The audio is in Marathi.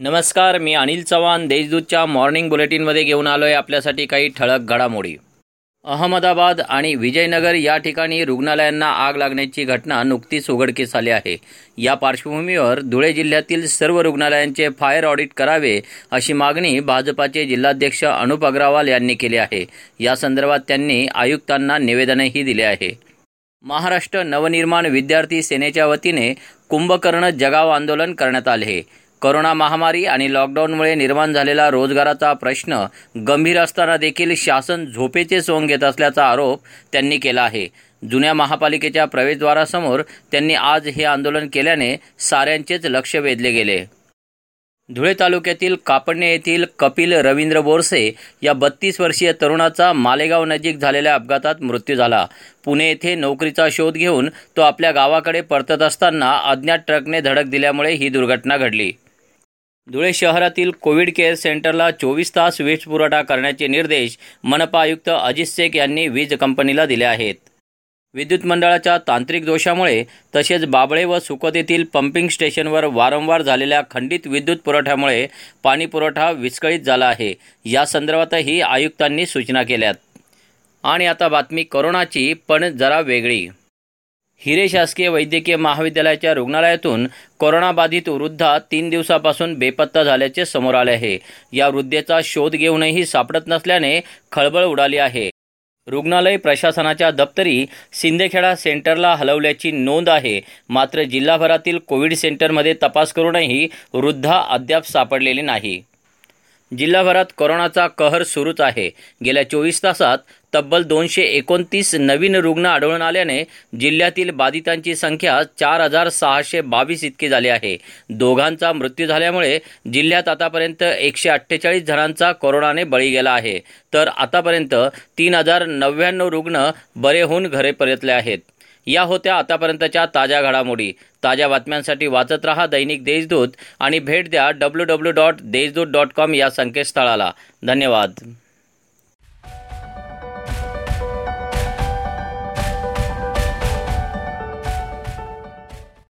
नमस्कार मी अनिल चव्हाण देशदूतच्या मॉर्निंग बुलेटिनमध्ये घेऊन आलो आहे आपल्यासाठी काही ठळक घडामोडी. अहमदाबाद आणि विजयनगर या ठिकाणी रुग्णालयांना आग लागण्याची घटना नुकतीच उघडकीस आली आहे. या पार्श्वभूमीवर धुळे जिल्ह्यातील सर्व रुग्णालयांचे फायर ऑडिट करावे अशी मागणी भाजपाचे जिल्हाध्यक्ष अनुप अग्रवाल यांनी केली आहे. या संदर्भात त्यांनी आयुक्तांना निवेदनही दिले आहे. महाराष्ट्र नवनिर्माण विद्यार्थी सेनेच्या वतीने कुंभकर्ण जगाव आंदोलन करण्यात आले आहे. करोना महामारी आणि लॉकडाऊनमुळे निर्माण झालेला रोजगाराचा प्रश्न गंभीर असताना देखील शासन झोपेचे सोंग घेत असल्याचा आरोप त्यांनी केला आहे. जुन्या महापालिकेच्या प्रवेशद्वारासमोर त्यांनी आज हे आंदोलन केल्याने साऱ्यांचेच लक्ष वेधले गेले. धुळे तालुक्यातील कापडणे येथील कपिल रवींद्र बोरसे या बत्तीस वर्षीय तरुणाचा मालेगाव नजीक झालेल्या अपघातात मृत्यू झाला. पुणे येथे नोकरीचा शोध घेऊन तो आपल्या गावाकडे परतत असताना अज्ञात ट्रकने धडक दिल्यामुळे ही दुर्घटना घडली. धुळे शहरातील कोविड केअर सेंटरला चोवीस तास वीज पुरवठा करण्याचे निर्देश मनपा आयुक्त अजित शेख यांनी वीज कंपनीला दिले आहेत. विद्युत मंडळाच्या तांत्रिक दोषामुळे तसेच बाबळे व सुकत येथील पंपिंग स्टेशनवर वारंवार झालेल्या खंडित विद्युत पुरवठ्यामुळे पाणी पुरवठा विस्कळीत झाला आहे. या संदर्भातही आयुक्तांनी सूचना केल्यात. आणि आता बातमी करोनाची पण जरा वेगळी. हिरे शासकीय वैद्यकीय महाविद्यालयाच्या रुग्णालयातून कोरोनाबाधित वृद्धा तीन दिवसापासून बेपत्ता झाल्याचे समोर आले आहे. या वृद्धेचा शोध घेऊनही सापडत नसल्याने खळबळ उडाली आहे. रुग्णालय प्रशासनाच्या दप्तरी सिंदेखेडा सेंटरला हलवल्याची नोंद आहे. मात्र जिल्हाभरातील कोविड सेंटरमध्ये तपास करूनही वृद्धा अद्याप सापडलेली नाही. जिल्हाभरात कोरोनाचा कहर सुरूच आहे. गेल्या चोवीस तासात तब्बल दोनशे एकोणतीस नवीन रुग्ण आढळून आल्याने जिल्ह्यातील बाधितांची संख्या चार हजार सहाशे बावीस इतकी झाली आहे. दोघांचा मृत्यू झाल्यामुळे जिल्ह्यात आतापर्यंत एकशे अठ्ठेचाळीस जणांचा कोरोनाने बळी गेला आहे. तर आतापर्यंत तीन हजार नव्याण्णव रुग्ण बरे होऊन घरे परतले आहेत. या होत्या आतापर्यंतच्या ताज्या घडामोडी. ताज्या बातम्यांसाठी वाचत रहा दैनिक देशदूत आणि भेट द्या W W dot Deshdoot dot com या संकेतस्थळाला. धन्यवाद.